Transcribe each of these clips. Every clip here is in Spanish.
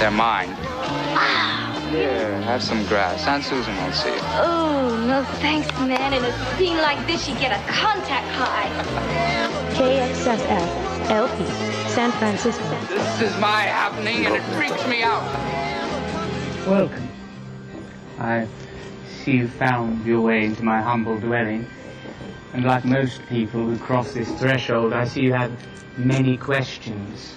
They're mine. Ah. Here, have some grass. Aunt Susan won't see it. Oh, no thanks, man. In a scene like this, you get a contact high. KXSF LP, San Francisco. This is my happening, and it freaks me out. Welcome. I see you found your way into my humble dwelling. And like most people who cross this threshold, I see you have many questions.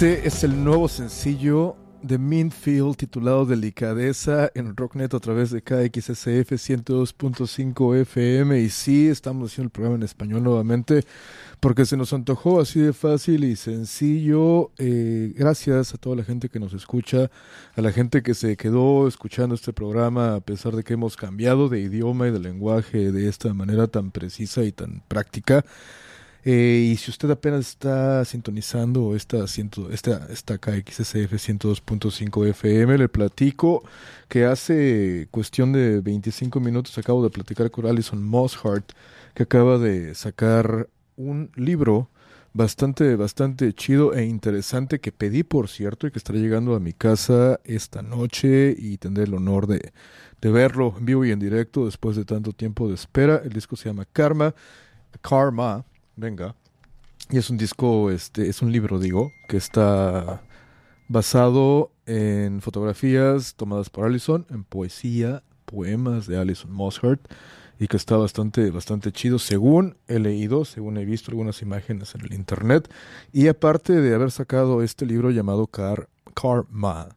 Este es el nuevo sencillo de Minfield titulado Delicadeza en Rocknet a través de KXSF 102.5 FM. Y sí, estamos haciendo el programa en español nuevamente porque se nos antojó así de fácil y sencillo. Eh, gracias a toda la gente que nos escucha, a la gente que se quedó escuchando este programa a pesar de que hemos cambiado de idioma y de lenguaje de esta manera tan precisa y tan práctica. Eh, y si usted apenas está sintonizando esta, ciento, esta, esta KXSF 102.5 FM, le platico que hace cuestión de 25 minutos acabo de platicar con Alison Mosshart, que acaba de sacar un libro bastante, bastante chido e interesante que pedí, por cierto, y que estará llegando a mi casa esta noche y tendré el honor de, de verlo en vivo y en directo después de tanto tiempo de espera. El disco se llama Karma. Karma Venga. Y es un disco, este, es un libro, digo, que está basado en fotografías tomadas por Allison, en poesía, poemas de Allison Mosshart, y que está bastante, bastante chido, según he leído, según he visto algunas imágenes en el internet. Y aparte de haber sacado este libro llamado Car Karma,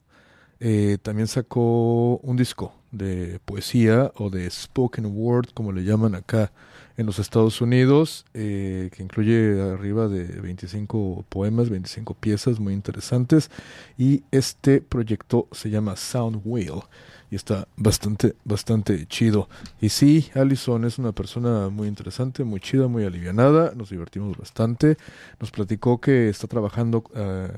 eh, también sacó un disco de poesía o de spoken word, como le llaman acá en los Estados Unidos, eh, que incluye arriba de 25 poemas, 25 piezas muy interesantes. Y este proyecto se llama Sound Whale y está bastante, bastante chido. Y sí, Allison es una persona muy interesante, muy chida, muy alivianada, nos divertimos bastante. Nos platicó que está trabajando eh,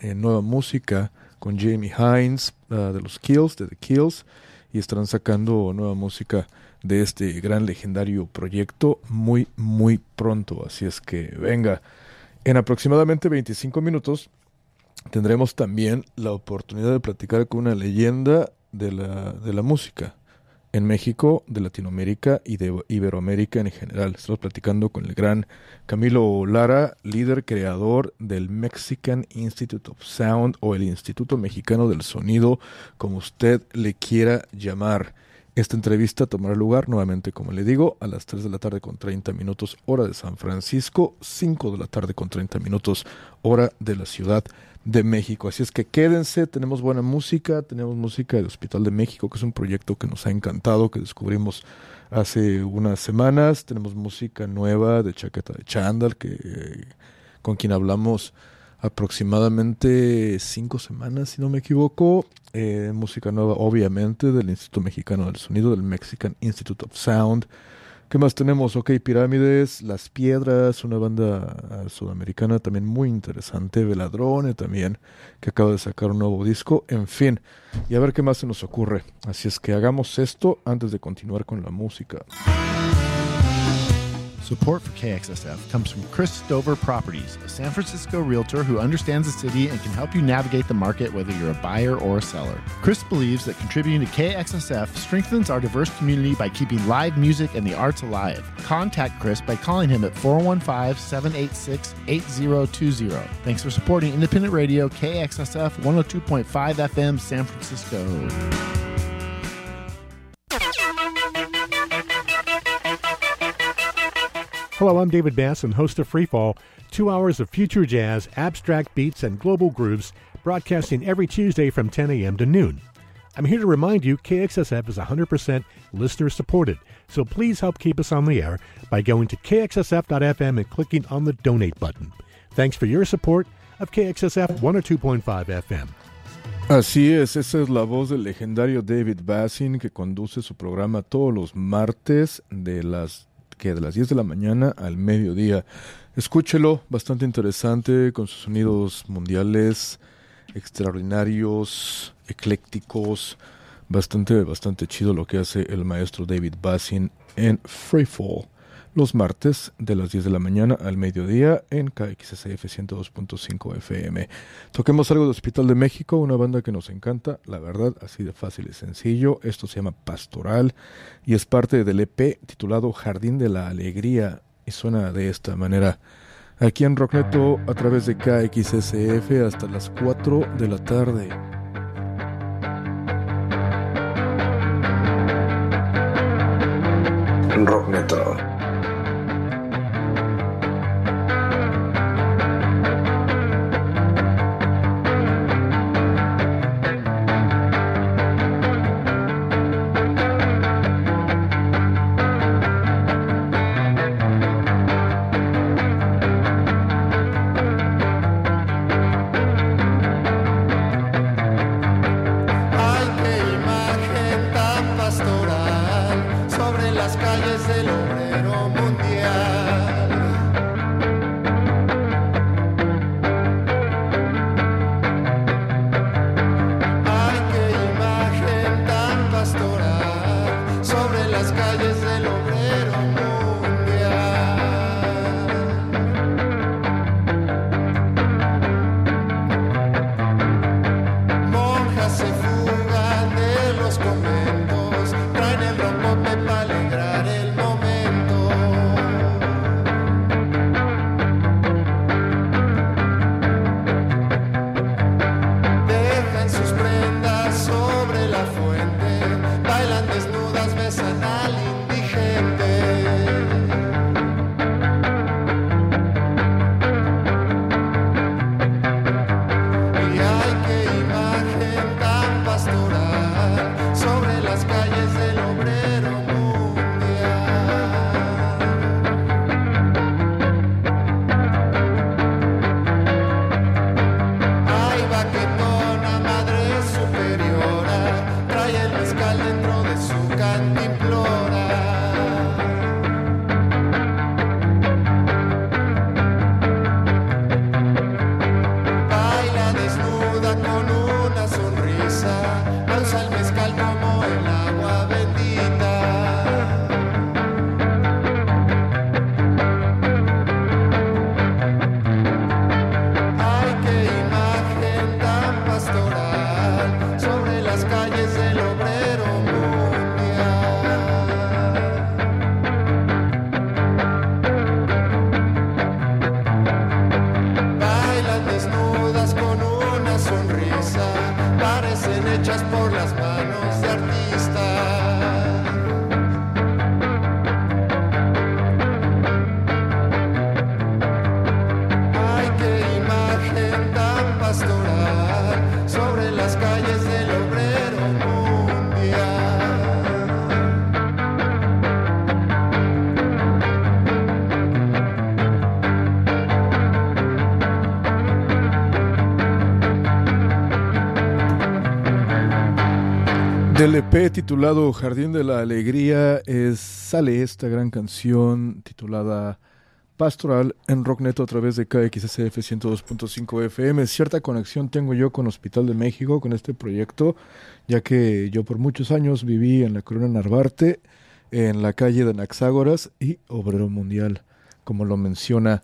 en nueva música con Jamie Hines uh, de los Kills, de The Kills, y estarán sacando nueva música de este gran legendario proyecto muy, muy pronto. Así es que venga, en aproximadamente 25 minutos tendremos también la oportunidad de platicar con una leyenda de la, de la música en México, de Latinoamérica y de Iberoamérica en general. Estamos platicando con el gran Camilo Lara, líder creador del Mexican Institute of Sound o el Instituto Mexicano del Sonido, como usted le quiera llamar. Esta entrevista tomará lugar nuevamente, como le digo, a las 3 de la tarde con 30 minutos hora de San Francisco, 5 de la tarde con 30 minutos hora de la Ciudad de México. Así es que quédense, tenemos buena música, tenemos música del Hospital de México, que es un proyecto que nos ha encantado, que descubrimos hace unas semanas. Tenemos música nueva de Chaqueta de Chandal, que, con quien hablamos aproximadamente cinco semanas, si no me equivoco. Eh, música nueva, obviamente, del Instituto Mexicano del Sonido, del Mexican Institute of Sound. ¿Qué más tenemos? Ok, Pirámides, Las Piedras, una banda ah, sudamericana también muy interesante, Veladrone también, que acaba de sacar un nuevo disco, en fin, y a ver qué más se nos ocurre. Así es que hagamos esto antes de continuar con la música. Support for KXSF comes from Chris Stover Properties, a San Francisco realtor who understands the city and can help you navigate the market whether you're a buyer or a seller. Chris believes that contributing to KXSF strengthens our diverse community by keeping live music and the arts alive. Contact Chris by calling him at 415 786 8020. Thanks for supporting independent radio KXSF 102.5 FM San Francisco. Hello, I'm David Bass and host of Freefall, two hours of future jazz, abstract beats, and global grooves, broadcasting every Tuesday from 10 a.m. to noon. I'm here to remind you KXSF is 100% listener supported, so please help keep us on the air by going to kxsf.fm and clicking on the donate button. Thanks for your support of KXSF 102.5 FM. Así es, esa es la voz del legendario David Bassin que conduce su programa todos los martes de las que de las 10 de la mañana al mediodía. Escúchelo, bastante interesante, con sus sonidos mundiales extraordinarios, eclécticos, bastante, bastante chido lo que hace el maestro David Bassin en Freefall los martes de las 10 de la mañana al mediodía en KXSF 102.5 FM. Toquemos algo de Hospital de México, una banda que nos encanta, la verdad, así de fácil y sencillo. Esto se llama Pastoral y es parte del EP titulado Jardín de la Alegría y suena de esta manera. Aquí en Rockneto a través de KXSF hasta las 4 de la tarde. Del EP titulado Jardín de la Alegría es, sale esta gran canción titulada Pastoral en Rockneto a través de KXSF 102.5 FM. Cierta conexión tengo yo con Hospital de México, con este proyecto, ya que yo por muchos años viví en la Corona Narvarte, en la calle de Naxágoras y Obrero Mundial, como lo menciona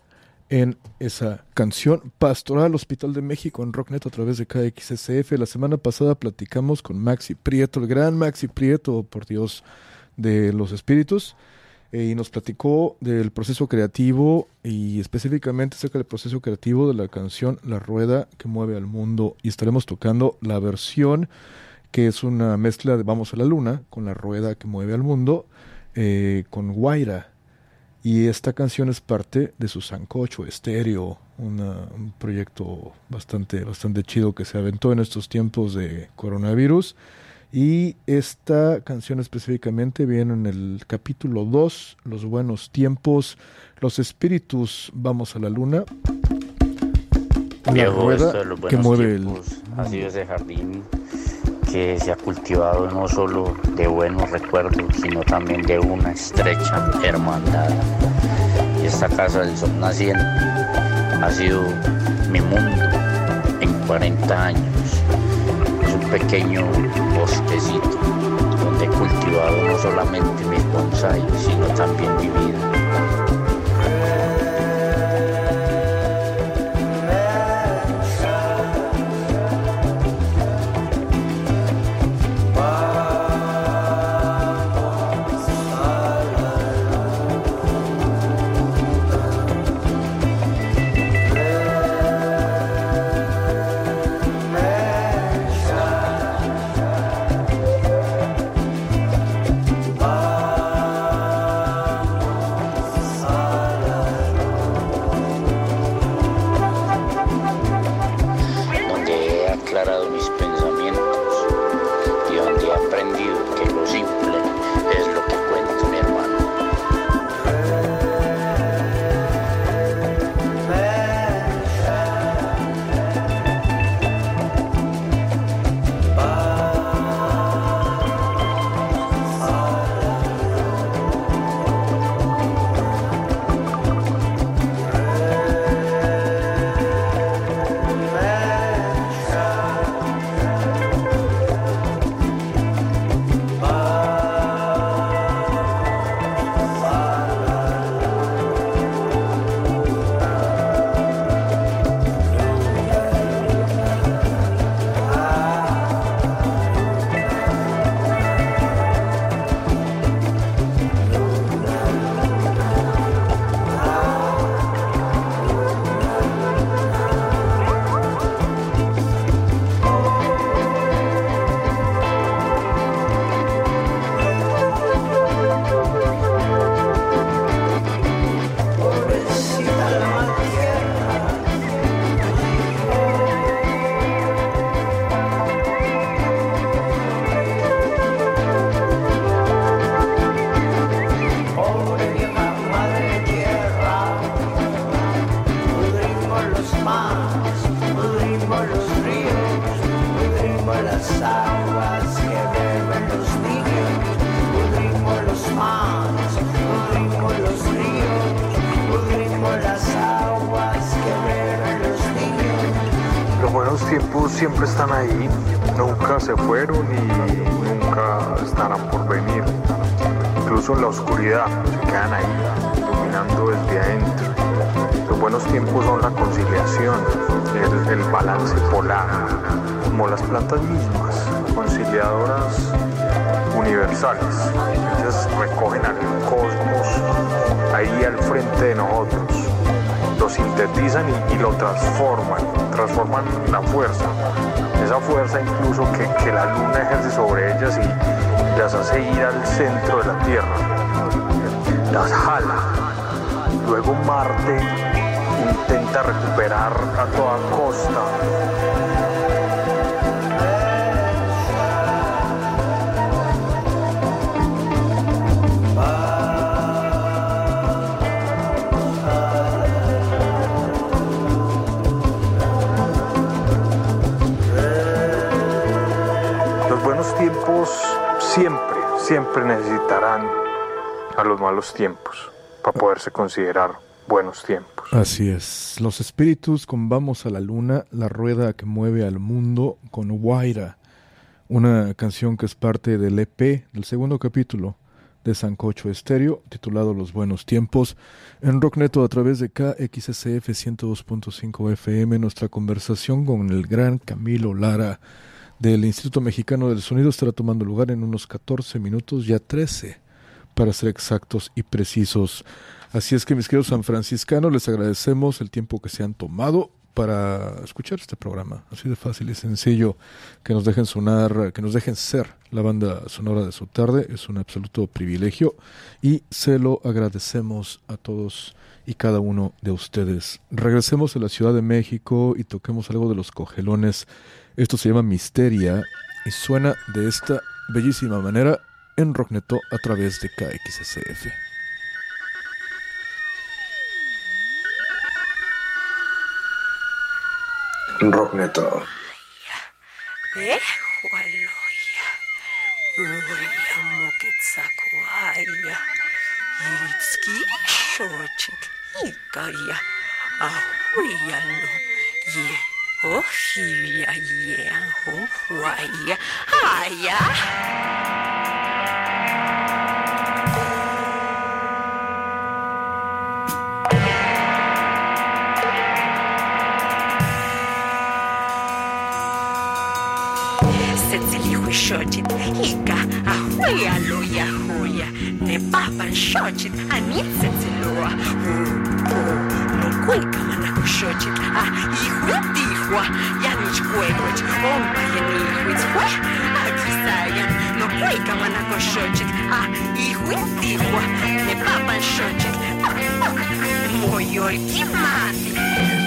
en esa canción Pastoral Hospital de México en Rocknet a través de KXSF. La semana pasada platicamos con Maxi Prieto, el gran Maxi Prieto, por Dios, de los espíritus, eh, y nos platicó del proceso creativo y específicamente acerca del proceso creativo de la canción La Rueda que mueve al mundo. Y estaremos tocando la versión que es una mezcla de Vamos a la Luna con La Rueda que mueve al mundo, eh, con Guaira y esta canción es parte de su Sancocho Estéreo, un proyecto bastante, bastante chido que se aventó en estos tiempos de coronavirus. Y esta canción específicamente viene en el capítulo 2, Los buenos tiempos, los espíritus, vamos a la luna. La rueda que mueve el... Ha sido ese jardín que se ha cultivado no solo de buenos recuerdos, sino también de una estrecha hermandad. Esta casa del sol naciente ha sido mi mundo en 40 años. Es un pequeño bosquecito donde he cultivado no solamente mi bonsai, sino también mi vida. Y, lo transforman, transforman la fuerza, esa fuerza incluso que, que la luna ejerce sobre ellas y las hace ir al centro de la Tierra, las jala. Luego Marte intenta recuperar a toda costa tiempos siempre necesitarán a los malos tiempos para poderse considerar buenos tiempos. Así es. Los espíritus con Vamos a la Luna, la rueda que mueve al mundo con Guaira, una canción que es parte del EP del segundo capítulo de Sancocho Estéreo, titulado Los Buenos Tiempos, en Rockneto a través de KXSF 102.5 FM, nuestra conversación con el gran Camilo Lara del Instituto Mexicano del Sonido estará tomando lugar en unos 14 minutos, ya 13, para ser exactos y precisos. Así es que mis queridos sanfranciscanos, les agradecemos el tiempo que se han tomado para escuchar este programa. Así de fácil y sencillo. Que nos dejen sonar, que nos dejen ser la banda sonora de su tarde. Es un absoluto privilegio y se lo agradecemos a todos y cada uno de ustedes. Regresemos a la Ciudad de México y toquemos algo de los cogelones. Esto se llama Misteria y suena de esta bellísima manera en Rockneto a través de KXSF. Rockneto. Ох, я, я, ох, я, а я. 哦西呀耶，哦哇耶，哎呀！Сецелиху шотит, ика, ахуя, луя, хуя, не папан шотит, а мица целуа. Ну, койка, она шотит, а их легко, я ничкой дочь, он пьяный хоть хоть, а кисая, но койкова на кошочек, а и хоть тихо, не папа шочек, мой Йорки мамы.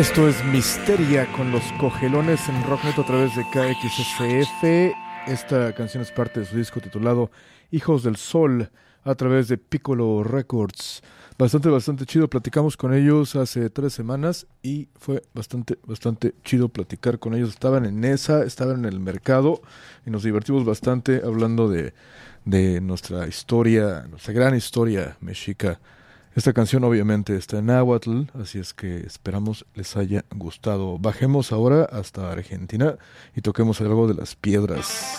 Esto es Misteria con los cogelones en Rocknet a través de KXSF. Esta canción es parte de su disco titulado Hijos del Sol a través de Piccolo Records. Bastante, bastante chido. Platicamos con ellos hace tres semanas y fue bastante, bastante chido platicar con ellos. Estaban en esa, estaban en el mercado y nos divertimos bastante hablando de, de nuestra historia, nuestra gran historia mexica. Esta canción obviamente está en Nahuatl, así es que esperamos les haya gustado. Bajemos ahora hasta Argentina y toquemos algo de las piedras.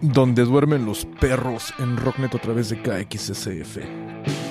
Donde duermen los perros en Rocknet a través de KXSF.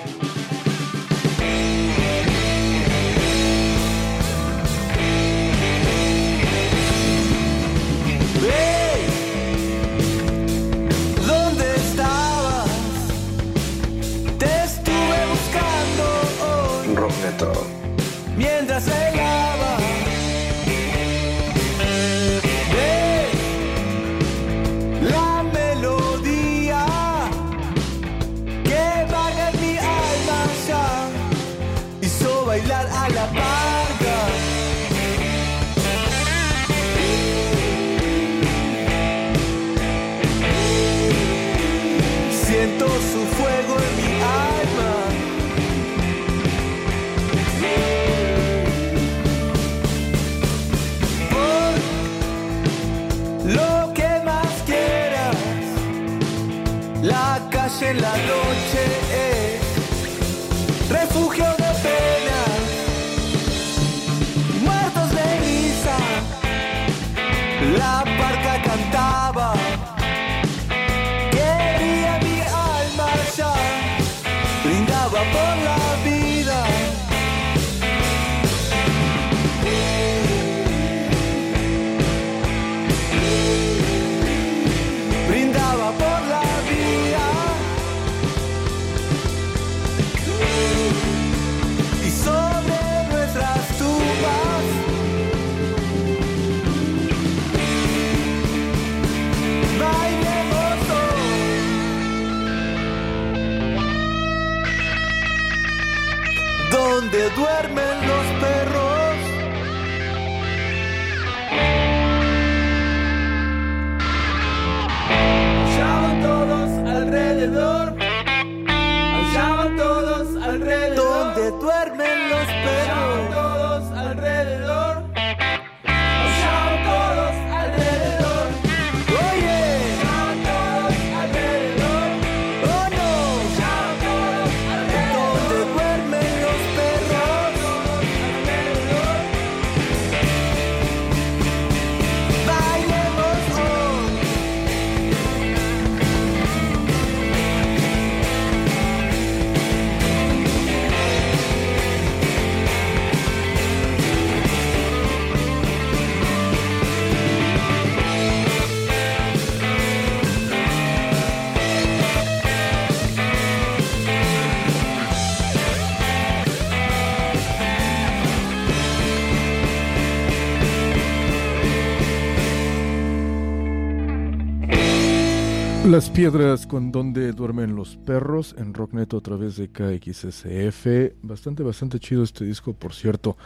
Las piedras con donde duermen los perros en Rockneto a través de KXSF. Bastante, bastante chido este disco, por cierto.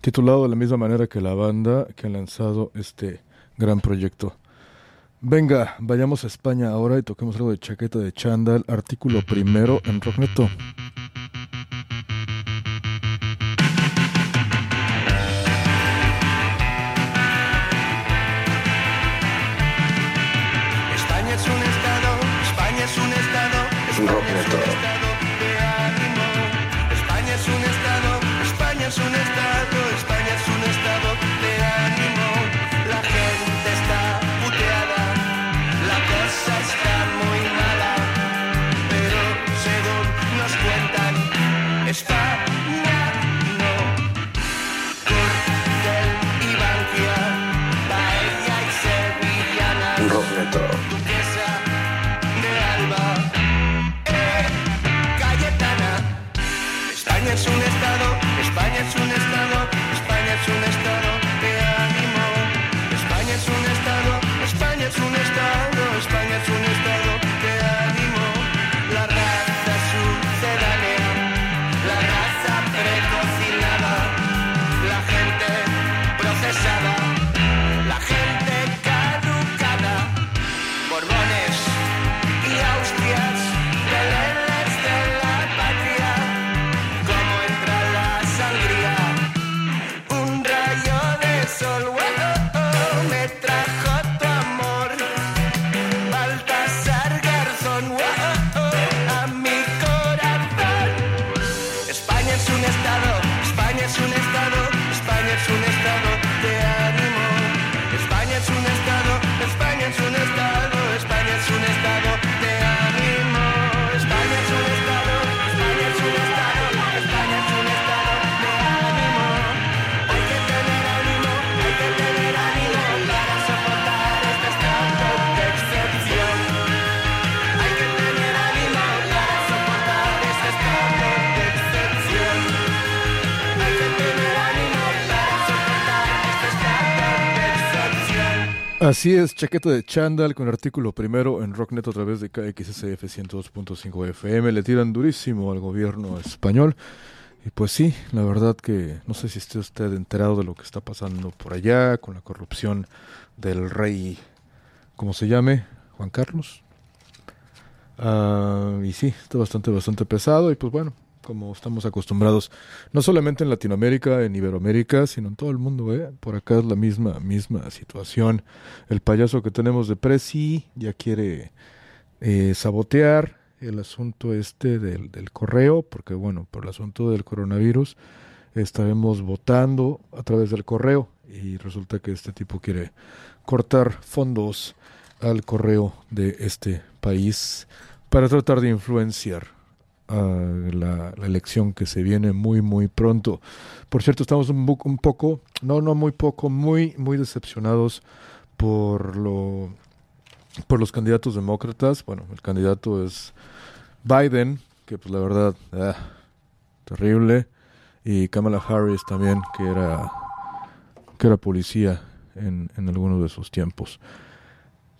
Titulado de la misma manera que la banda que ha lanzado este gran proyecto. Venga, vayamos a España ahora y toquemos algo de chaqueta de chándal, artículo primero en Rockneto. Estado, Así es, chaqueta de chándal con artículo primero en Rocknet a través de KXSF 102.5 FM. Le tiran durísimo al gobierno español. Y pues sí, la verdad que no sé si esté usted enterado de lo que está pasando por allá con la corrupción del rey, ¿cómo se llame? Juan Carlos. Ah, y sí, está bastante, bastante pesado. Y pues bueno, como estamos acostumbrados, no solamente en Latinoamérica, en Iberoamérica, sino en todo el mundo, ¿eh? Por acá es la misma, misma situación. El payaso que tenemos de Presi ya quiere eh, sabotear el asunto este del, del correo, porque bueno, por el asunto del coronavirus estaremos votando a través del correo y resulta que este tipo quiere cortar fondos al correo de este país para tratar de influenciar a la, elección que se viene muy muy pronto. Por cierto, estamos un, un poco, no no muy poco, muy muy decepcionados por lo por los candidatos demócratas. Bueno, el candidato es Biden, que pues la verdad, ah, terrible, y Kamala Harris también, que era que era policía en, en algunos de sus tiempos.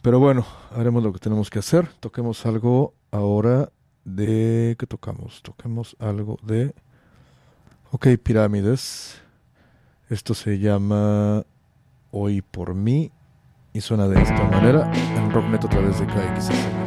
Pero bueno, haremos lo que tenemos que hacer. Toquemos algo ahora de... ¿Qué tocamos? Toquemos algo de... Ok, pirámides. Esto se llama Hoy por mí y suena de esta manera en Rocknet a través de KXS.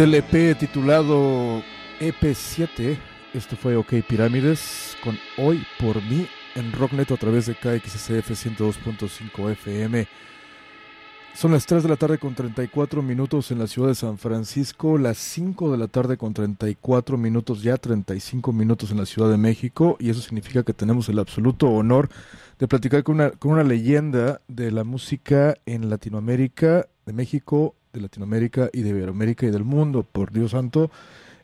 Del EP titulado EP7, esto fue OK Pirámides con Hoy por mí en Rocknet a través de KXSF 102.5 FM. Son las 3 de la tarde con 34 minutos en la ciudad de San Francisco, las 5 de la tarde con 34 minutos, ya 35 minutos en la Ciudad de México, y eso significa que tenemos el absoluto honor de platicar con una, con una leyenda de la música en Latinoamérica, de México, de Latinoamérica y de Iberoamérica y del mundo, por Dios santo.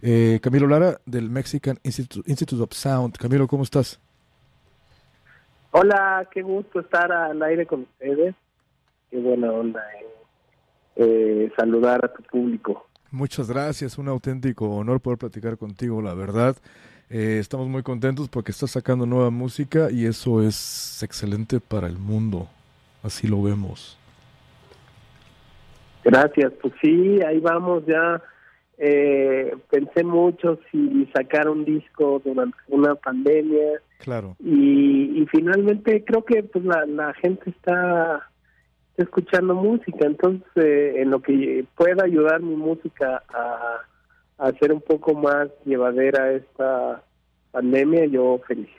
Eh, Camilo Lara del Mexican Institute, Institute of Sound. Camilo, ¿cómo estás? Hola, qué gusto estar al aire con ustedes. Qué buena onda eh, eh, saludar a tu público. Muchas gracias, un auténtico honor poder platicar contigo, la verdad. Eh, estamos muy contentos porque estás sacando nueva música y eso es excelente para el mundo. Así lo vemos. Gracias, pues sí, ahí vamos ya. Eh, pensé mucho si sacar un disco durante una pandemia. Claro. Y, y finalmente creo que pues la, la gente está escuchando música, entonces eh, en lo que pueda ayudar mi música a, a hacer un poco más llevadera esta pandemia, yo feliz.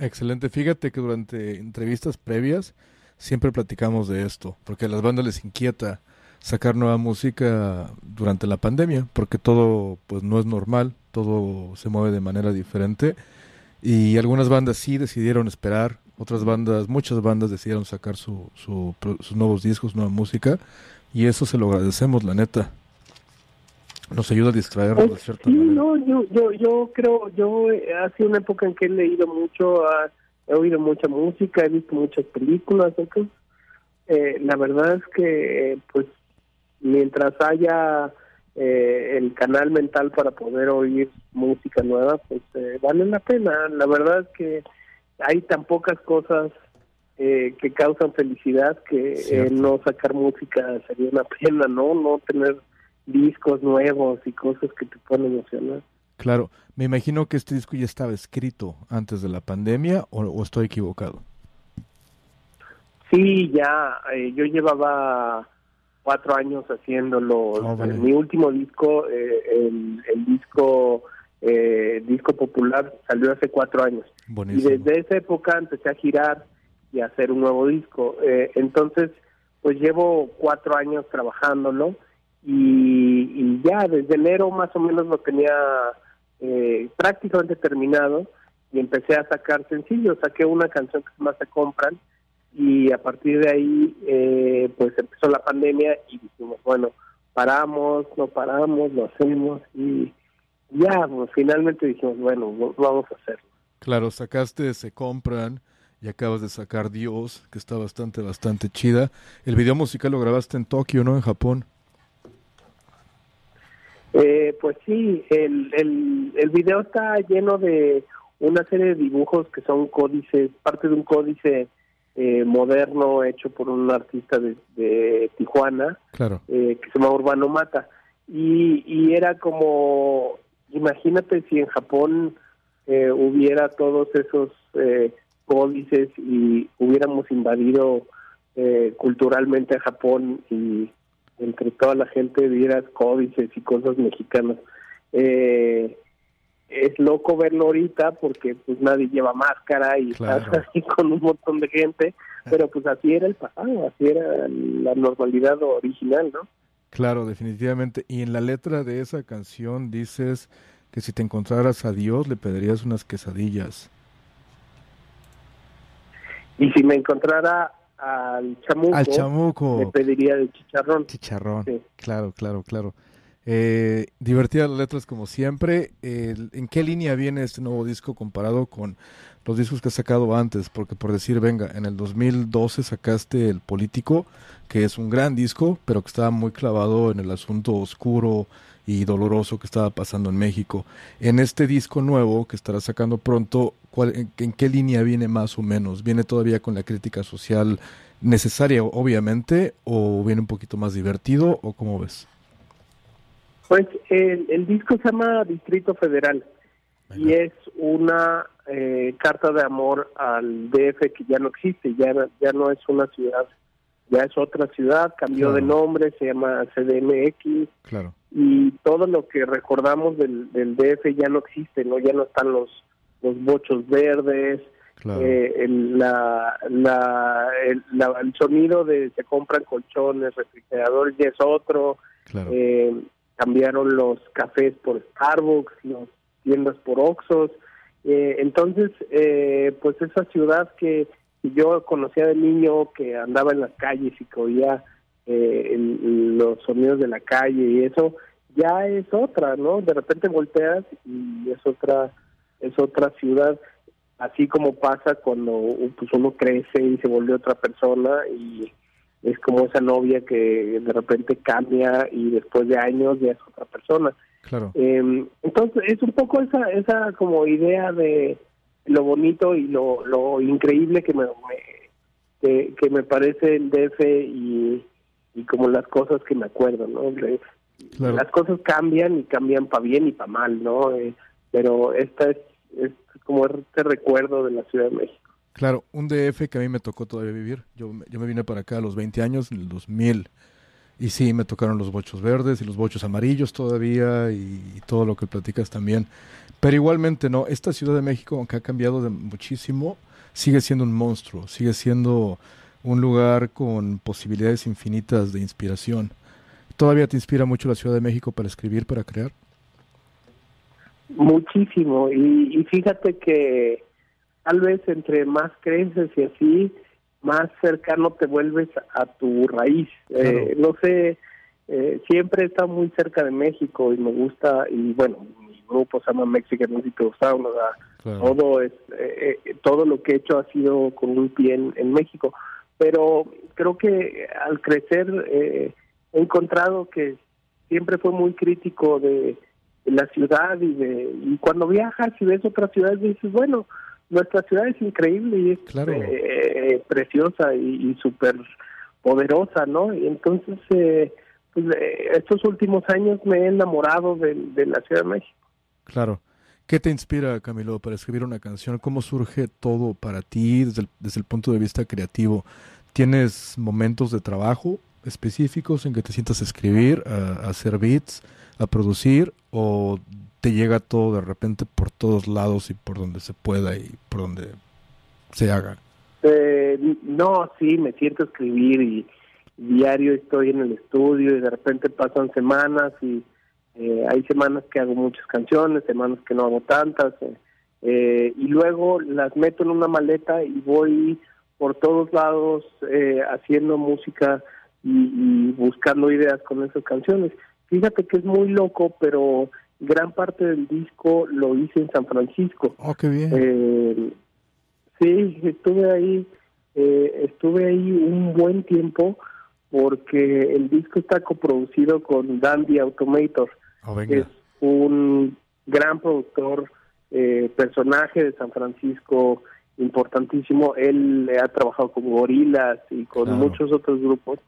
Excelente. Fíjate que durante entrevistas previas siempre platicamos de esto, porque a las bandas les inquieta sacar nueva música durante la pandemia, porque todo pues no es normal, todo se mueve de manera diferente y algunas bandas sí decidieron esperar, otras bandas, muchas bandas decidieron sacar su, su, sus nuevos discos, nueva música y eso se lo agradecemos, la neta. Nos ayuda a distraernos de cierta Sí, manera. no, yo, yo, yo creo, yo eh, ha sido una época en que he leído mucho, he oído mucha música, he visto muchas películas, entonces eh, la verdad es que eh, pues mientras haya eh, el canal mental para poder oír música nueva, pues eh, vale la pena. La verdad es que hay tan pocas cosas eh, que causan felicidad que eh, no sacar música sería una pena, ¿no? No tener discos nuevos y cosas que te pueden emocionar. Claro, me imagino que este disco ya estaba escrito antes de la pandemia o, o estoy equivocado. Sí, ya, eh, yo llevaba cuatro años haciéndolo. Oh, vale. Mi último disco, eh, el, el disco eh, disco popular, salió hace cuatro años. Y desde esa época empecé a girar y a hacer un nuevo disco. Eh, entonces, pues llevo cuatro años trabajándolo y, y ya desde enero más o menos lo tenía eh, prácticamente terminado y empecé a sacar sencillos. Saqué una canción que llama Se Compran y a partir de ahí eh, pues empezó la pandemia y dijimos, bueno, paramos, no paramos, lo hacemos y ya, pues, finalmente dijimos, bueno, vamos a hacerlo. Claro, sacaste Se Compran y acabas de sacar Dios, que está bastante, bastante chida. El video musical lo grabaste en Tokio, ¿no? En Japón. Eh, pues sí, el, el, el video está lleno de una serie de dibujos que son códices, parte de un códice eh, moderno hecho por un artista de, de Tijuana Claro. eh, que se llama Urbano Mata. Y, y era como, imagínate si en Japón eh, hubiera todos esos eh, códices y hubiéramos invadido eh, culturalmente a Japón y entre toda la gente vieras códices y cosas mexicanas. Eh, es loco verlo ahorita porque pues nadie lleva máscara y Claro. estás así con un montón de gente, pero pues así era el pasado, así era la normalidad original, ¿no? Claro, definitivamente. Y en la letra de esa canción dices que si te encontraras a Dios le pedirías unas quesadillas. Y si me encontrara al chamuco, Al chamuco. le pediría de chicharrón. Chicharrón. Sí. Claro, claro, claro. Eh, divertidas las letras como siempre. El- ¿En qué línea viene este nuevo disco comparado con los discos que has sacado antes? Porque por decir, venga, en el 2012 sacaste El Político, que es un gran disco, pero que estaba muy clavado en el asunto oscuro y doloroso que estaba pasando en México. En este disco nuevo que estarás sacando pronto, ¿cuál, en, en qué línea viene más o menos? ¿Viene todavía con la crítica social necesaria, obviamente, o viene un poquito más divertido, o cómo ves? Pues el, el disco se llama Distrito Federal y es una eh, carta de amor al DF que ya no existe, ya, ya no es una ciudad, ya es otra ciudad, cambió Claro. de nombre, se llama CDMX Claro. y todo lo que recordamos del, del DF ya no existe, ¿no? Ya no están los, los bochos verdes, eh, el, la, la, el, la- el sonido de se compran colchones, refrigeradores ya es otro, eh, cambiaron los cafés por Starbucks, las tiendas por Oxxos, eh, entonces eh, pues esa ciudad que yo conocía de niño, que andaba en las calles y que oía eh, los sonidos de la calle y eso, ya es otra, ¿no? De repente volteas y es otra, es otra ciudad así como pasa cuando pues, uno crece y se vuelve otra persona y es como esa novia que de repente cambia y después de años ya es otra persona. Claro. Eh, entonces es un poco esa esa como idea de lo bonito y lo, lo increíble que me, me- que, que me parece el DF y, y como las cosas que me acuerdo, ¿no? Claro. Las cosas cambian y cambian para bien y para mal, ¿no? Eh, pero esta es, es como este recuerdo de la Ciudad de México. Claro, un DF que a mí me tocó todavía vivir. Yo, yo me vine para acá a los 20 años, en el 2000. Y sí, me tocaron los bochos verdes y los bochos amarillos todavía y, y todo lo que platicas también. Pero igualmente, no, esta Ciudad de México, aunque ha cambiado de muchísimo, sigue siendo un monstruo, sigue siendo un lugar con posibilidades infinitas de inspiración. ¿Todavía te inspira mucho la Ciudad de México para escribir, para crear? Muchísimo. Y, y fíjate que tal vez entre más creces y así, más cercano te vuelves a tu raíz. Eh, no sé, eh, siempre he estado muy cerca de México y me gusta, y bueno, mi grupo se llama Mexican Music Sound, o sea, todo es eh, eh, todo lo que he hecho ha sido con un pie en, en México. Pero creo que al crecer eh, he encontrado que siempre fue muy crítico de, de la ciudad y de y cuando viajas y ves otras ciudades dices bueno nuestra ciudad es increíble y es eh, preciosa y, y súper poderosa no y entonces eh, pues, eh, estos últimos años me he enamorado de, de la Ciudad de México Claro. ¿Qué te inspira, Camilo, para escribir una canción? ¿Cómo surge todo para ti desde el, desde el punto de vista creativo? ¿Tienes momentos de trabajo específicos en que te sientas a escribir, a, a hacer beats, a producir? ¿O te llega todo de repente por todos lados y por donde se pueda y por donde se haga? Eh, no, sí, me siento escribir y diario estoy en el estudio y de repente pasan semanas y eh, hay semanas que hago muchas canciones, semanas que no hago tantas eh, eh, y luego las meto en una maleta y voy por todos lados haciendo música y buscando ideas con esas canciones. Fíjate que es muy loco, pero gran parte del disco lo hice en San Francisco. Oh, qué bien. Eh, sí, estuve ahí, eh, estuve ahí un buen tiempo porque el disco está coproducido con Dandy Automator, Oh, que es un gran productor, eh, personaje de San Francisco importantísimo. Él ha trabajado con Gorilas y con Claro. muchos otros grupos.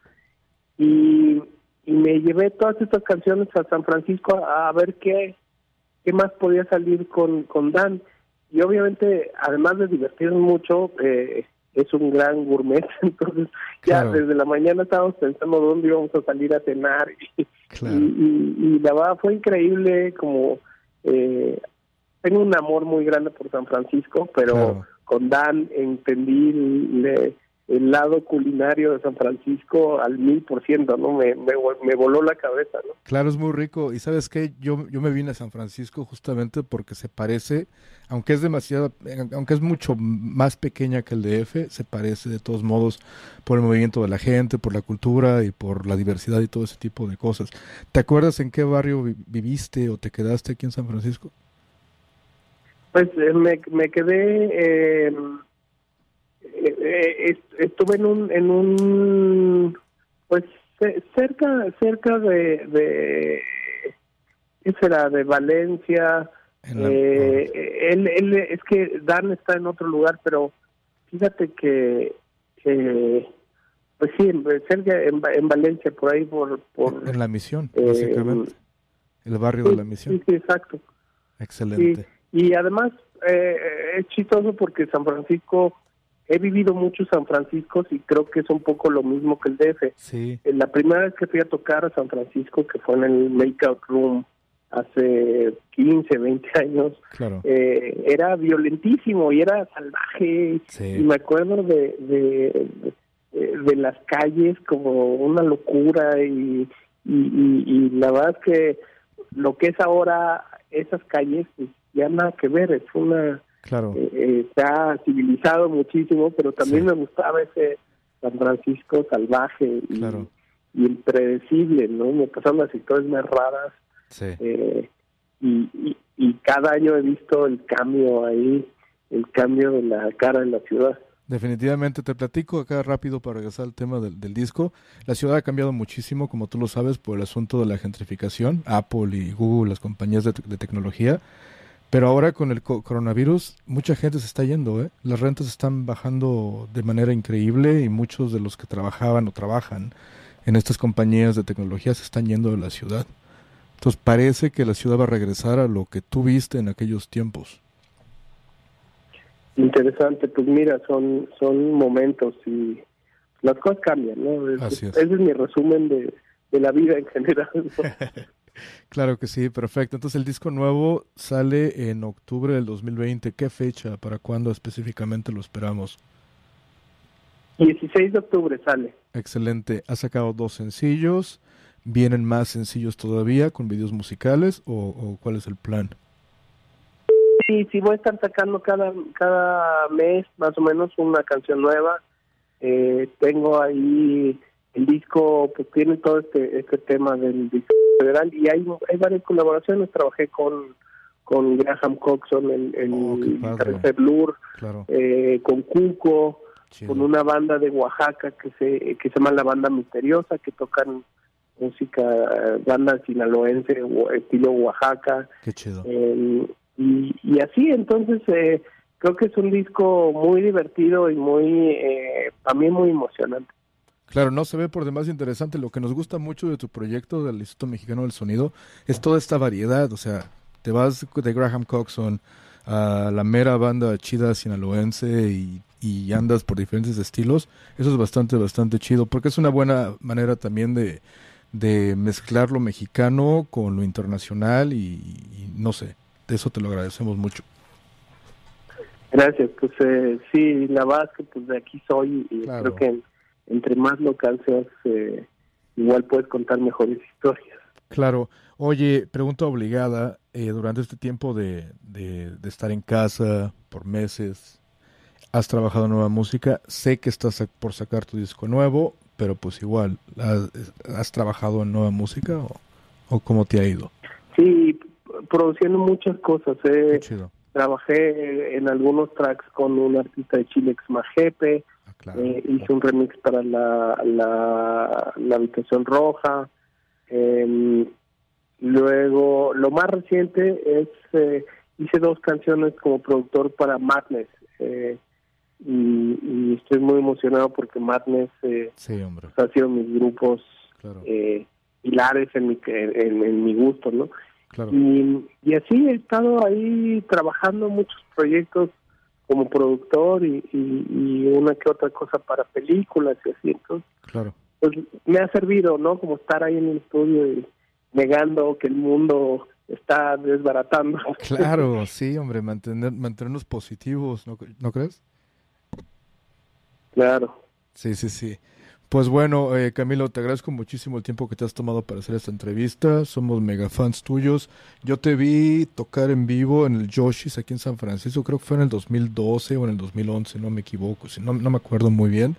Y, y me llevé todas estas canciones a San Francisco a, a ver qué, qué más podía salir con, con Dan. Y obviamente, además de divertirnos mucho, eh, es un gran gourmet. Entonces, ya Claro. desde la mañana estábamos pensando dónde íbamos a salir a cenar. Y, Claro. y, y- y la verdad fue increíble. Como eh, tengo un amor muy grande por San Francisco, pero Claro. con Dan entendí el, el lado culinario de San Francisco al mil por ciento, ¿no? Me, me, vol- me voló la cabeza, ¿no? Claro, es muy rico. Y sabes qué, yo, yo me vine a San Francisco justamente porque se parece, aunque es demasiado, aunque es mucho más pequeña que el DF, se parece de todos modos por el movimiento de la gente, por la cultura y por la diversidad y todo ese tipo de cosas. ¿Te acuerdas en qué barrio vi- viviste o te quedaste aquí en San Francisco? Pues eh, me, me quedé, eh, eh, eh, est- estuve en un, en un, pues ce- cerca, cerca de, de, ¿qué será? De Valencia. Eh, él, él, es que Dan está en otro lugar, pero fíjate que, que pues sí, en- cerca en, en Valencia, por ahí, por, por En la misión, Eh, básicamente. El barrio de sí, la misión. Sí, sí, exacto. Excelente. Sí, y además eh, es chistoso porque San Francisco he vivido mucho San Francisco y creo que es un poco lo mismo que el DF. Sí. Eh, La primera vez que fui a tocar a San Francisco, que fue en el Makeout Room hace 15, 20 años, Claro. eh, era violentísimo y era salvaje. Sí. Y me acuerdo de, de, de, de las calles como una locura y, y, y- y la verdad es que lo que es ahora esas calles, pues ya nada que ver, es una... Claro. eh, eh, se ha civilizado muchísimo, pero también me gustaba ese San Francisco salvaje y, y impredecible, ¿no? Me pasaron las historias más raras Sí. eh, y, y, y cada año he visto el cambio ahí, el cambio de la cara de la ciudad. Definitivamente, te platico acá rápido para regresar al tema del, del disco. La ciudad ha cambiado muchísimo, como tú lo sabes, por el asunto de la gentrificación, Apple y Google, las compañías de, te- de tecnología. Pero ahora con el co- coronavirus, mucha gente se está yendo, ¿eh? Las rentas están bajando de manera increíble y muchos de los que trabajaban o trabajan en estas compañías de tecnología se están yendo de la ciudad. Entonces parece que la ciudad va a regresar a lo que tú viste en aquellos tiempos. Interesante, pues mira, son son momentos y las cosas cambian, ¿no? Así es. Ese es mi resumen de, de la vida en general. ¿no? Claro que sí, perfecto. Entonces el disco nuevo sale en octubre del 2020. ¿Qué fecha? ¿Para cuándo específicamente lo esperamos? 16 de octubre sale. Excelente. Has sacado dos sencillos. ¿Vienen más sencillos todavía con videos musicales o, o cuál es el plan? Y si voy a estar sacando cada, cada mes más o menos una canción nueva. Eh, tengo ahí el disco, pues tiene todo este, este tema del disco federal y hay, hay varias colaboraciones. Trabajé con, con Graham Coxon, el, el guitarrista de Blur, Claro. eh, con Cuco, con una banda de Oaxaca que se, que se llama La Banda Misteriosa, que tocan música, eh, banda sinaloense, estilo Oaxaca. Qué chido. Eh, y, y así, entonces, eh, creo que es un disco muy divertido y muy, eh, también muy emocionante. Claro, no se ve por demás interesante. Lo que nos gusta mucho de tu proyecto del Instituto Mexicano del Sonido es toda esta variedad. O sea, te vas de Graham Coxon a la mera banda chida sinaloense y, y andas por diferentes estilos. Eso es bastante, bastante chido porque es una buena manera también de, de mezclar lo mexicano con lo internacional y, y no sé, de eso te lo agradecemos mucho. Gracias, pues eh, sí, la verdad es que pues de aquí soy y creo que entre más local seas, eh, igual puedes contar mejores historias. Claro. Oye, pregunta obligada, eh, durante este tiempo de, de, de estar en casa por meses, has trabajado en nueva música, sé que estás por sacar tu disco nuevo, pero pues igual, ¿has, has trabajado en nueva música o, o cómo te ha ido? Sí, produciendo muchas cosas. eh. chido. Trabajé en algunos tracks con un artista de Chile, ex Majepe. Eh, hice un remix para la, la, la Habitación Roja. Em, luego, lo más reciente es, eh, hice dos canciones como productor para Madness. eh, y, y estoy muy emocionado porque Madness eh, Sí, ha sido mis grupos eh, pilares en mi, en, en mi gusto, ¿no? Claro. Y, y así he estado ahí trabajando muchos proyectos como productor y, y, y una que otra cosa para películas y así. Entonces, Claro. pues me ha servido, ¿no? Como estar ahí en el estudio y negando que el mundo está desbaratando. Claro, sí, hombre, mantener, mantenernos positivos, ¿no, ¿no crees? Claro. Sí, sí, sí. Pues bueno, eh, Camilo, te agradezco muchísimo el tiempo que te has tomado para hacer esta entrevista. Somos mega fans tuyos. Yo te vi tocar en vivo en el Yoshis aquí en San Francisco, creo que fue en el 2012 o en el 2011, no me equivoco, si no, no me acuerdo muy bien.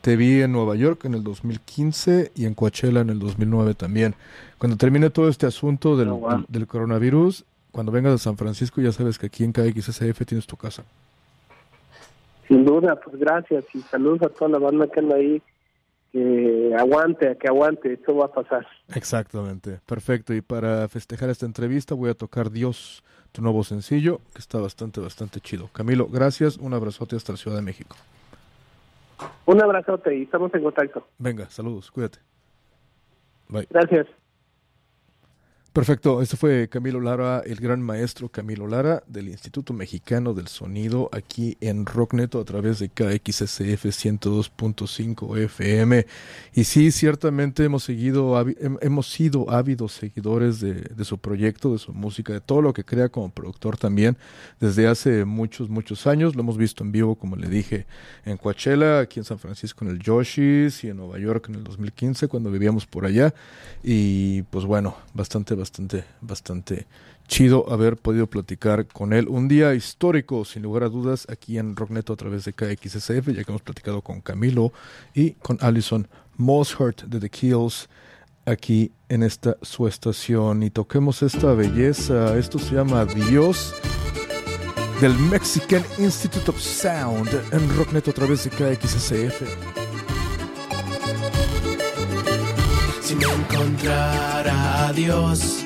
Te vi en Nueva York en el 2015 y en Coachella en el 2009 también. Cuando termine todo este asunto del, Oh, wow. del, del coronavirus, cuando vengas a San Francisco ya sabes que aquí en KXSF tienes tu casa. Sin duda, pues gracias y saludos a toda la banda que anda ahí. Que aguante, que aguante, esto va a pasar. Exactamente, perfecto. Y para festejar esta entrevista voy a tocar Dios, tu nuevo sencillo, que está bastante, bastante chido. Camilo, gracias, un abrazote hasta la Ciudad de México. Un abrazote y estamos en contacto. Venga, saludos, cuídate. Bye. Gracias. Perfecto, este fue Camilo Lara, el gran maestro Camilo Lara del Instituto Mexicano del Sonido aquí en Rockneto a través de KXSF 102.5 FM. Y sí, ciertamente hemos seguido, hemos sido ávidos seguidores de, de, su proyecto, de su música, de todo lo que crea como productor también desde hace muchos, muchos años. Lo hemos visto en vivo, como le dije, en Coachella, aquí en San Francisco en el Yoshis y en Nueva York en el 2015 cuando vivíamos por allá. Y pues bueno, bastante, bastante, bastante chido haber podido platicar con él. Un día histórico, sin lugar a dudas, aquí en Rockneto a través de KXSF, ya que hemos platicado con Camilo y con Allison Mosshart de The Kills aquí en esta su estación. Y toquemos esta belleza. Esto se llama Dios del Mexican Institute of Sound en Rockneto a través de KXSF. Si me encontrara a Dios,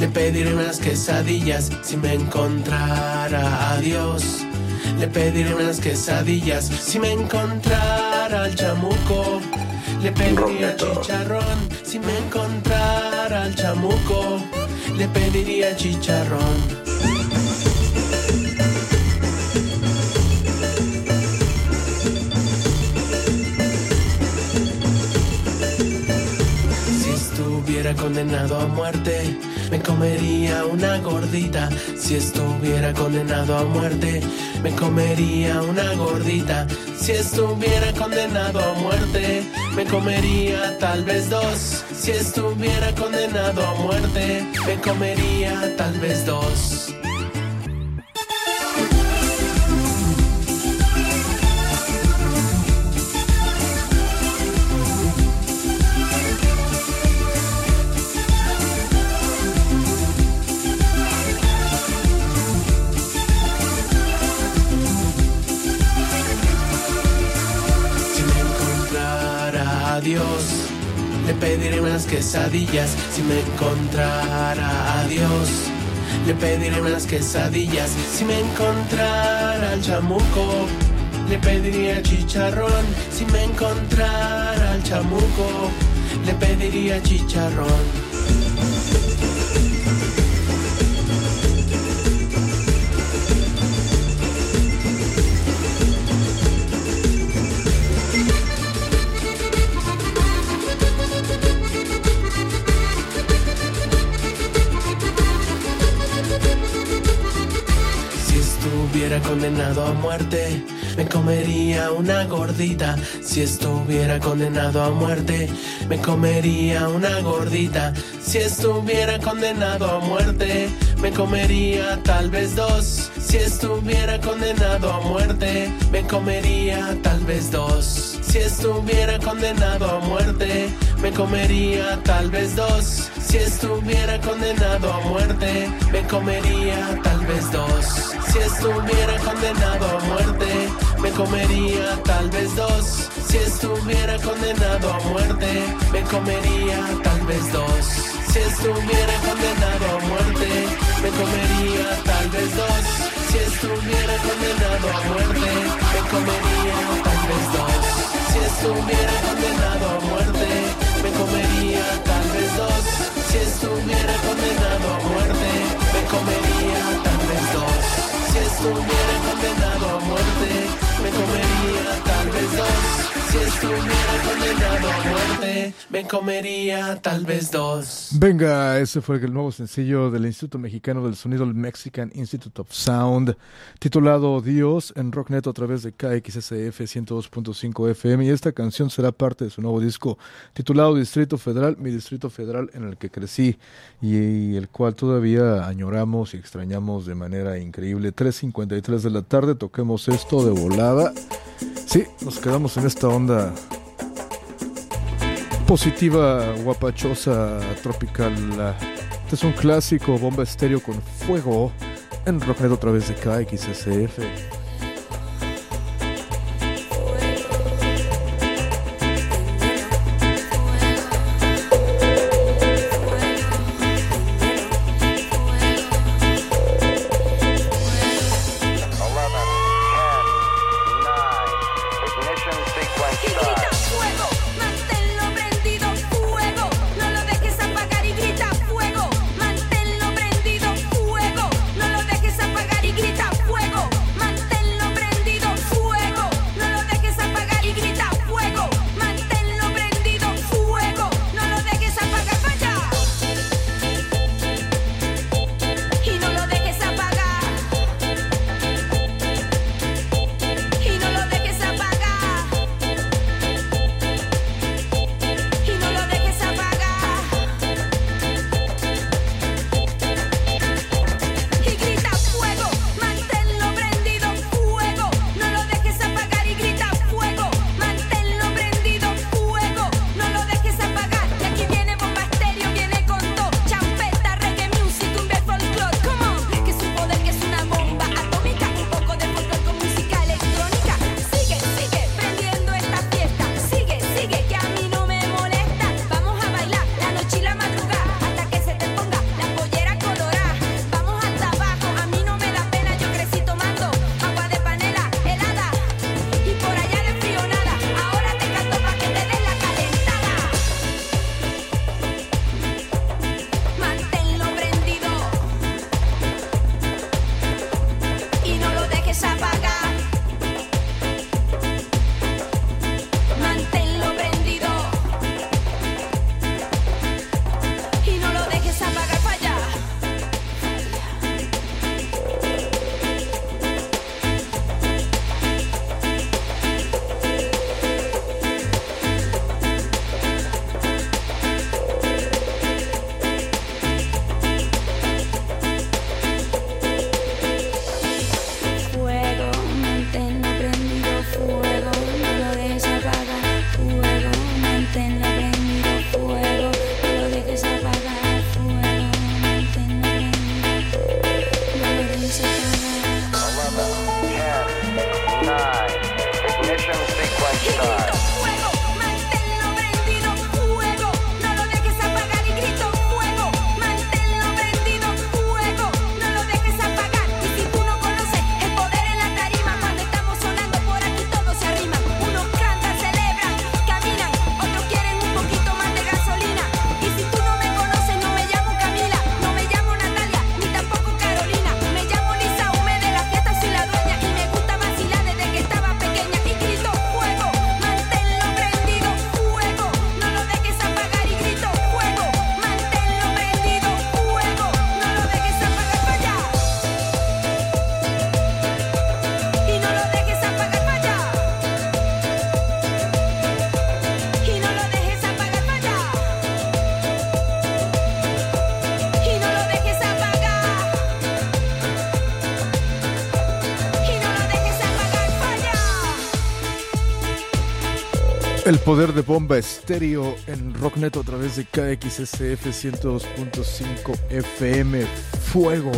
le pediré unas quesadillas. Si me encontrara a Dios, le pediré unas quesadillas. Si me encontrara al chamuco, le pediría chicharrón. Si me encontrara al chamuco, le pediría chicharrón. Condenado a muerte, me comería una gordita. Si estuviera condenado a muerte, me comería una gordita. Si estuviera condenado a muerte, me comería tal vez dos. Si estuviera condenado a muerte, me comería tal vez dos. Quesadillas si me encontrara a Dios. Le pediré unas quesadillas si me encontrara al chamuco. Le pediría chicharrón si me encontrara al chamuco. Le pediría chicharrón. Condenado a muerte, me comería una gordita. Si estuviera condenado a muerte, me comería una gordita. Si estuviera condenado a muerte, me comería tal vez dos. Si estuviera condenado a muerte, me comería tal vez dos. Si estuviera condenado a muerte, me comería tal vez dos. Si estuviera condenado a muerte, me comería vez dos. Si estuviera condenado a muerte, me comería tal vez dos. Si estuviera condenado a muerte, me comería tal vez dos. Si estuviera condenado a muerte, me comería tal vez dos. Si estuviera condenado a muerte, me comería tal vez dos. Si estuviera condenado a muerte, me comería tal vez dos. Si estuviera condenado a muerte, me comería tal vez dos estuviera condenado a muerte, me comería tal vez dos. Si estuviera condenado a muerte, me comería tal vez dos. Venga, ese fue el nuevo sencillo del Instituto Mexicano del Sonido, el Mexican Institute of Sound, titulado Dios en Rocknet a través de KXSF 102.5 FM. Y esta canción será parte de su nuevo disco titulado Distrito Federal, mi Distrito Federal en el que crecí y el cual todavía añoramos y extrañamos de manera increíble. 3.53 de la tarde, toquemos esto de volada. Sí, nos quedamos en esta onda positiva, guapachosa, tropical. Este es un clásico bomba estéreo con fuego en Rocknet otra vez de KXSF. El poder de bomba estéreo en Rocknet a través de KXSF 102.5 FM. Fuego.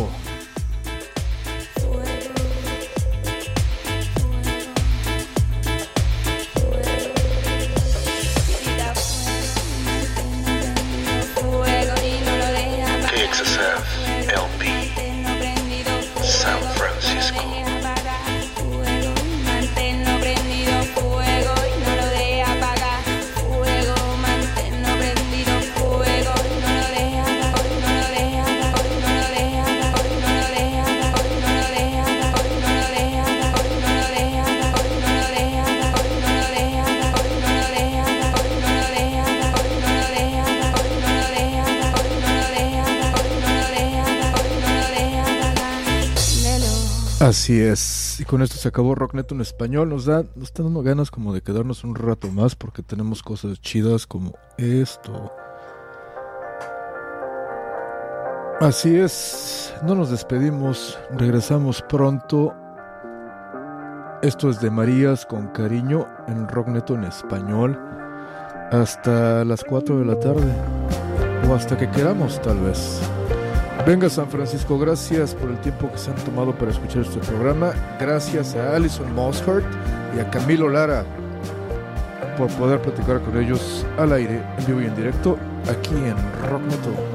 Así es. Y con esto se acabó Rocknet en español. Nos da, nos está dando ganas como de quedarnos un rato más porque tenemos cosas chidas como esto. Así es. No nos despedimos. Regresamos pronto. Esto es de Marías con cariño en Rocknet en español. Hasta las 4 de la tarde. O hasta que queramos, tal vez. Venga San Francisco, gracias por el tiempo que se han tomado para escuchar este programa. Gracias a Alison Mosshart y a Camilo Lara por poder platicar con ellos al aire, en vivo y en directo, aquí en Rock.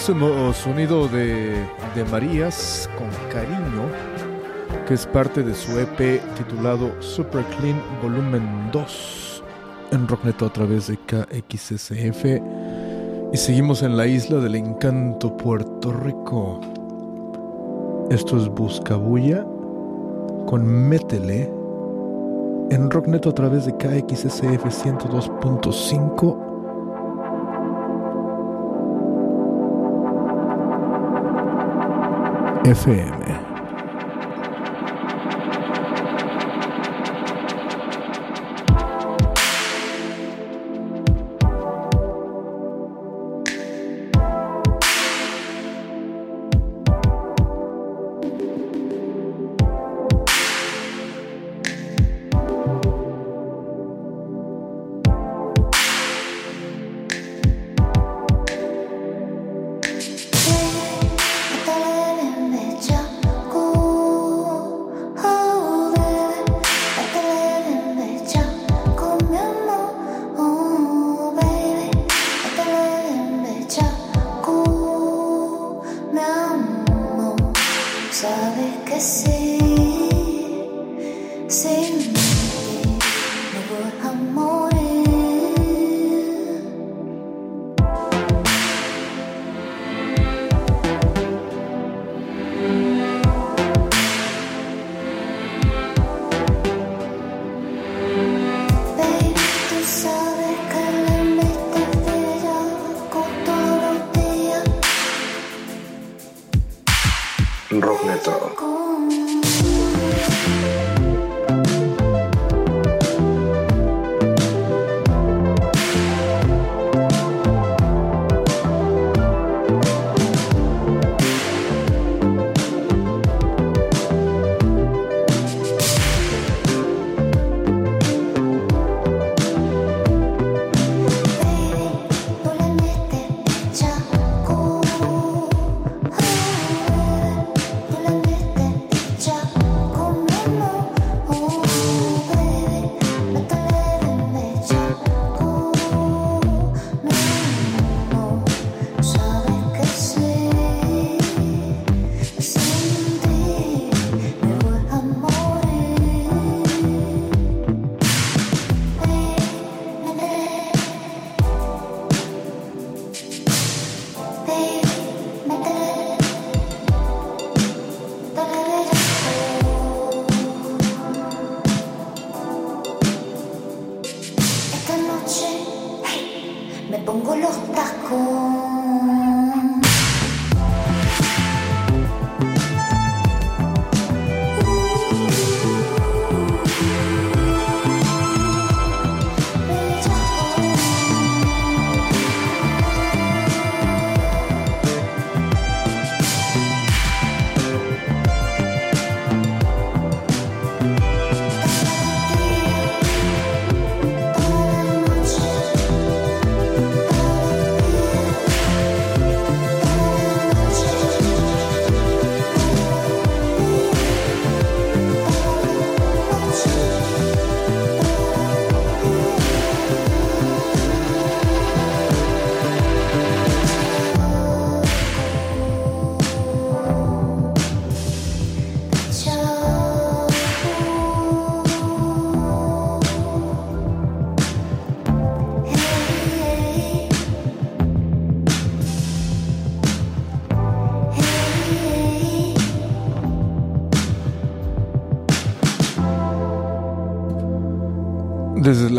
Bellísimo sonido de, de Marías con cariño, que es parte de su EP titulado Super Clean Volumen 2 en Rockneto a través de KXSF. Y seguimos en la isla del encanto Puerto Rico. Esto es Buscabulla con Métele en Rockneto a través de KXSF 102.5. FM.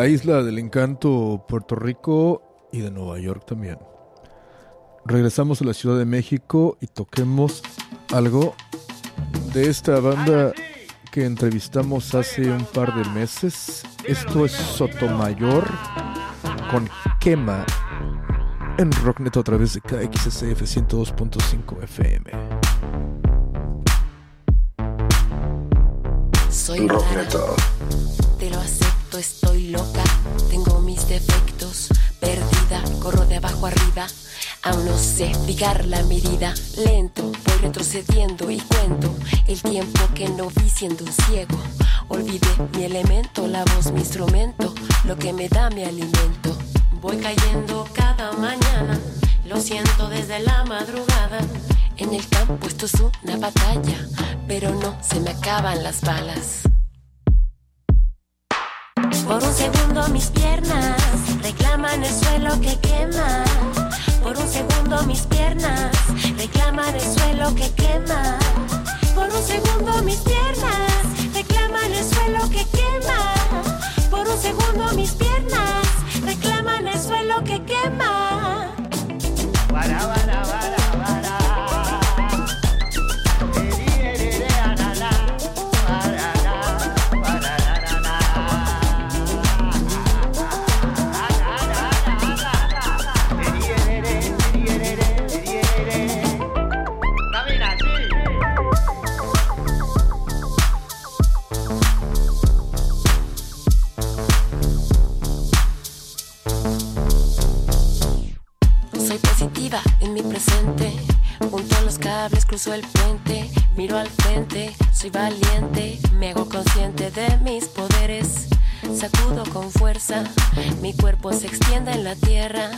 La isla del encanto, Puerto Rico y de Nueva York también. Regresamos a la Ciudad de México y toquemos algo de esta banda que entrevistamos hace un par de meses. Esto es Sotomayor con Quema en Rocknet a través de KXSF 102.5 FM. Soy Rockneto. Estoy loca, tengo mis defectos, perdida, corro de abajo arriba, aún no sé fijar la medida, lento, voy retrocediendo y cuento el tiempo que no vi siendo un ciego, olvidé mi elemento, la voz, mi instrumento, lo que me da mi alimento, voy cayendo cada mañana, lo siento desde la madrugada. En el campo esto es una batalla, pero no se me acaban las balas. Por un segundo mis piernas reclaman el suelo que quema. Por un segundo mis piernas reclaman el suelo que quema. Por un segundo mis piernas reclaman el suelo que quema. Por un segundo mis piernas reclaman el suelo que quema. Mi presente. Junto a los cables cruzo el puente. Miro al frente, soy valiente. Me hago consciente de mis poderes. Sacudo con fuerza. Mi cuerpo se extiende en la tierra.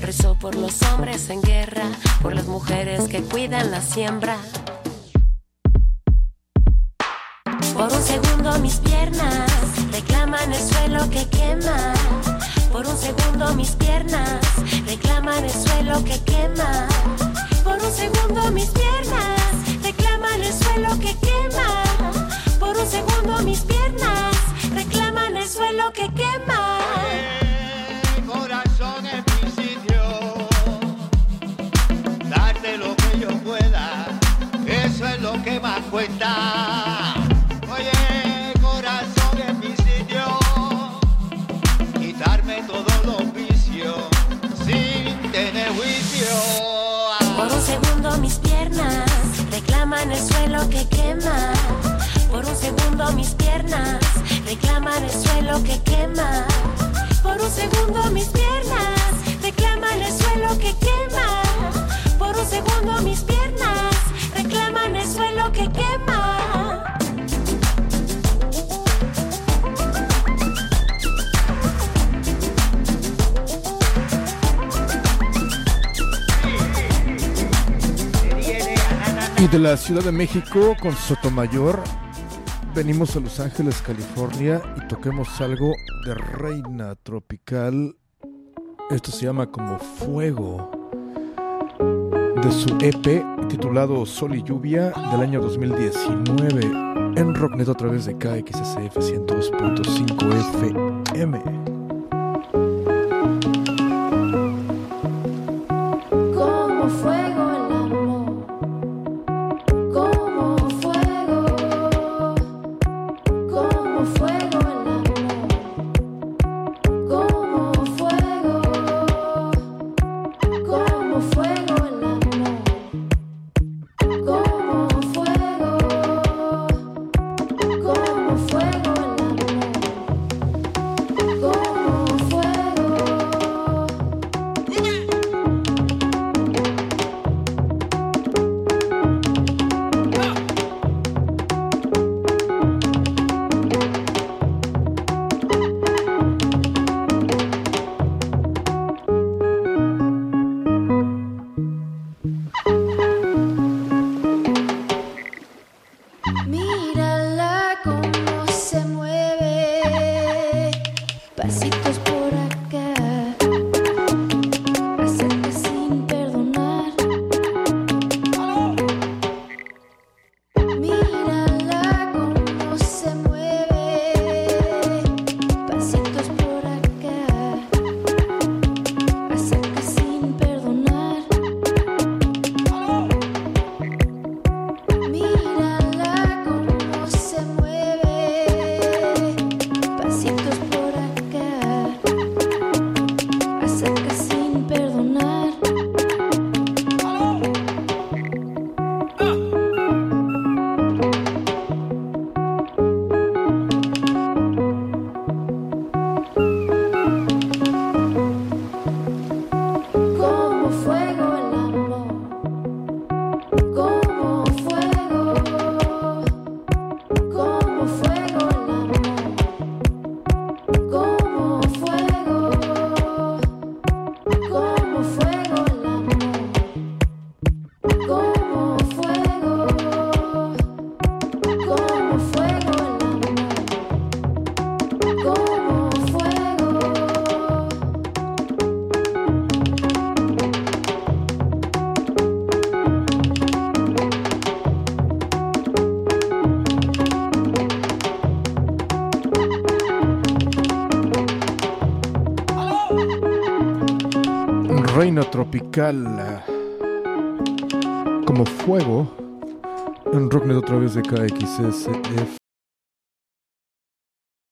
Rezo por los hombres en guerra. Por las mujeres que cuidan la siembra. Por un segundo mis piernas reclaman el suelo que quema. Por un segundo mis piernas reclaman el suelo que quema. Por un segundo mis piernas reclaman el suelo que quema. Por un segundo mis piernas reclaman el suelo que quema. corazón en mi sitio, darte lo que yo pueda, eso es lo que más cuenta. Reclaman el suelo que quema. Por un segundo mis piernas reclaman el suelo que quema. Por un segundo mis piernas reclaman el suelo que quema. Por un segundo mis piernas reclaman el suelo que quema. Y de la Ciudad de México con Sotomayor venimos a Los Ángeles, California y toquemos algo de Reina Tropical. Esto se llama como Fuego de su EP titulado Sol y Lluvia del año 2019 en Rocknet a través de KXSF 102.5 FM. Tropical como fuego en Rocknet otra vez de KXSF